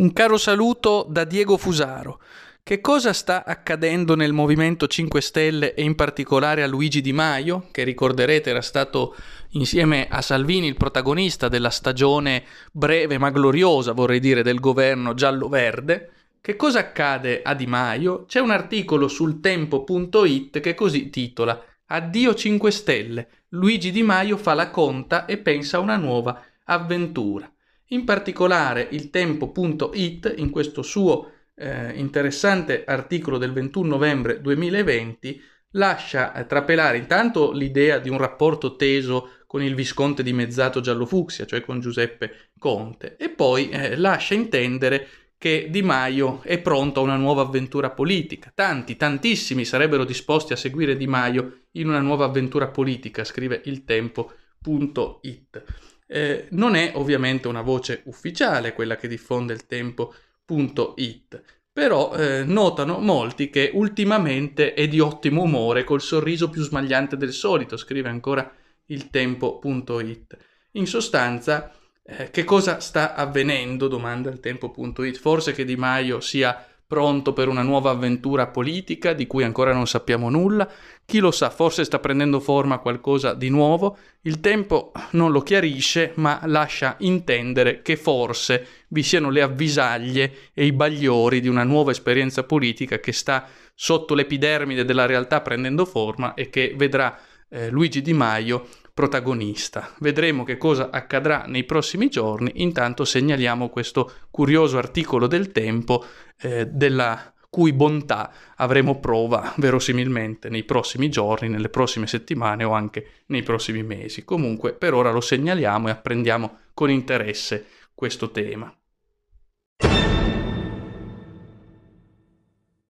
Un caro saluto da Diego Fusaro. Che cosa sta accadendo nel Movimento 5 Stelle e in particolare a Luigi Di Maio, che ricorderete era stato insieme a Salvini il protagonista della stagione breve ma gloriosa, vorrei dire, del governo giallo-verde? Che cosa accade a Di Maio? C'è un articolo sul tempo.it che così titola Addio 5 Stelle. Luigi Di Maio fa la conta e pensa a una nuova avventura. In particolare il tempo.it in questo suo eh, interessante articolo del 21 novembre 2020 lascia eh, trapelare intanto l'idea di un rapporto teso con il visconte di Mezzato Giallofucsia, cioè con Giuseppe Conte, e poi eh, lascia intendere che Di Maio è pronto a una nuova avventura politica. Tanti, tantissimi sarebbero disposti a seguire Di Maio in una nuova avventura politica, scrive il tempo.it. Eh, non è ovviamente una voce ufficiale quella che diffonde il tempo.it, però eh, notano molti che ultimamente è di ottimo umore, col sorriso più smagliante del solito, scrive ancora il tempo.it. In sostanza, eh, che cosa sta avvenendo? domanda il tempo.it. Forse che Di Maio sia pronto per una nuova avventura politica di cui ancora non sappiamo nulla. Chi lo sa, forse sta prendendo forma qualcosa di nuovo. Il tempo non lo chiarisce, ma lascia intendere che forse vi siano le avvisaglie e i bagliori di una nuova esperienza politica che sta sotto l'epidermide della realtà prendendo forma e che vedrà eh, Luigi Di Maio protagonista. Vedremo che cosa accadrà nei prossimi giorni, intanto segnaliamo questo curioso articolo del tempo eh, della cui bontà avremo prova verosimilmente nei prossimi giorni, nelle prossime settimane o anche nei prossimi mesi. Comunque per ora lo segnaliamo e apprendiamo con interesse questo tema.